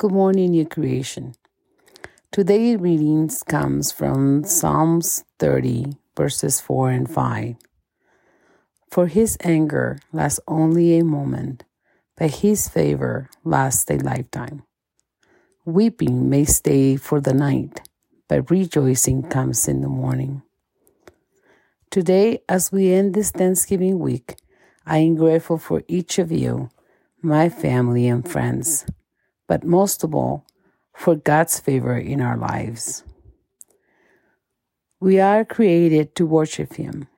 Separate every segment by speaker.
Speaker 1: Good morning, new creation. Today's readings comes from Psalms 30, verses 4 and 5. For his anger lasts only a moment, but his favor lasts a lifetime. Weeping may stay for the night, but rejoicing comes in the morning. Today, as we end this Thanksgiving week, I am grateful for each of you, my family and friends, but most of all, for God's favor in our lives. We are created to worship Him.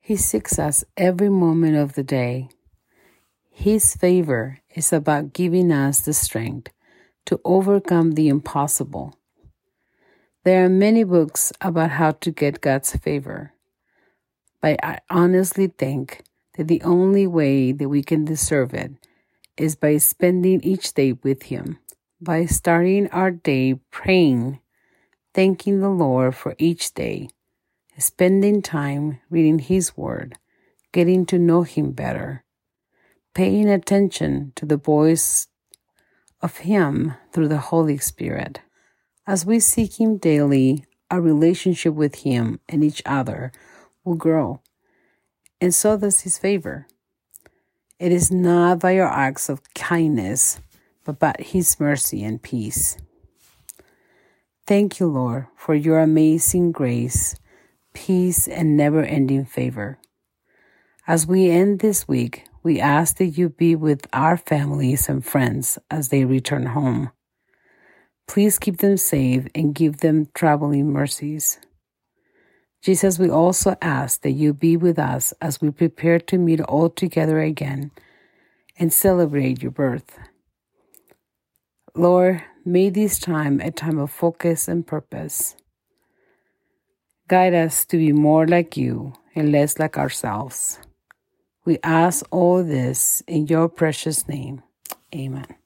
Speaker 1: He seeks us every moment of the day. His favor is about giving us the strength to overcome the impossible. There are many books about how to get God's favor, but I honestly think that the only way that we can deserve it is by spending each day with Him by starting our day praying, thanking the Lord for each day, spending time reading His Word, getting to know Him better, paying attention to the voice of Him through the Holy Spirit. As we seek Him daily, our relationship with Him and each other will grow, and so does His favor. It is not by our acts of kindness but by His mercy and peace. Thank you, Lord, for your amazing grace, peace, and never ending favor. As we end this week, we ask that you be with our families and friends as they return home. Please keep them safe and give them traveling mercies. Jesus, we also ask that you be with us as we prepare to meet all together again and celebrate your birth. Lord, may this time a time of focus and purpose. Guide us to be more like you and less like ourselves. We ask all this in your precious name. Amen.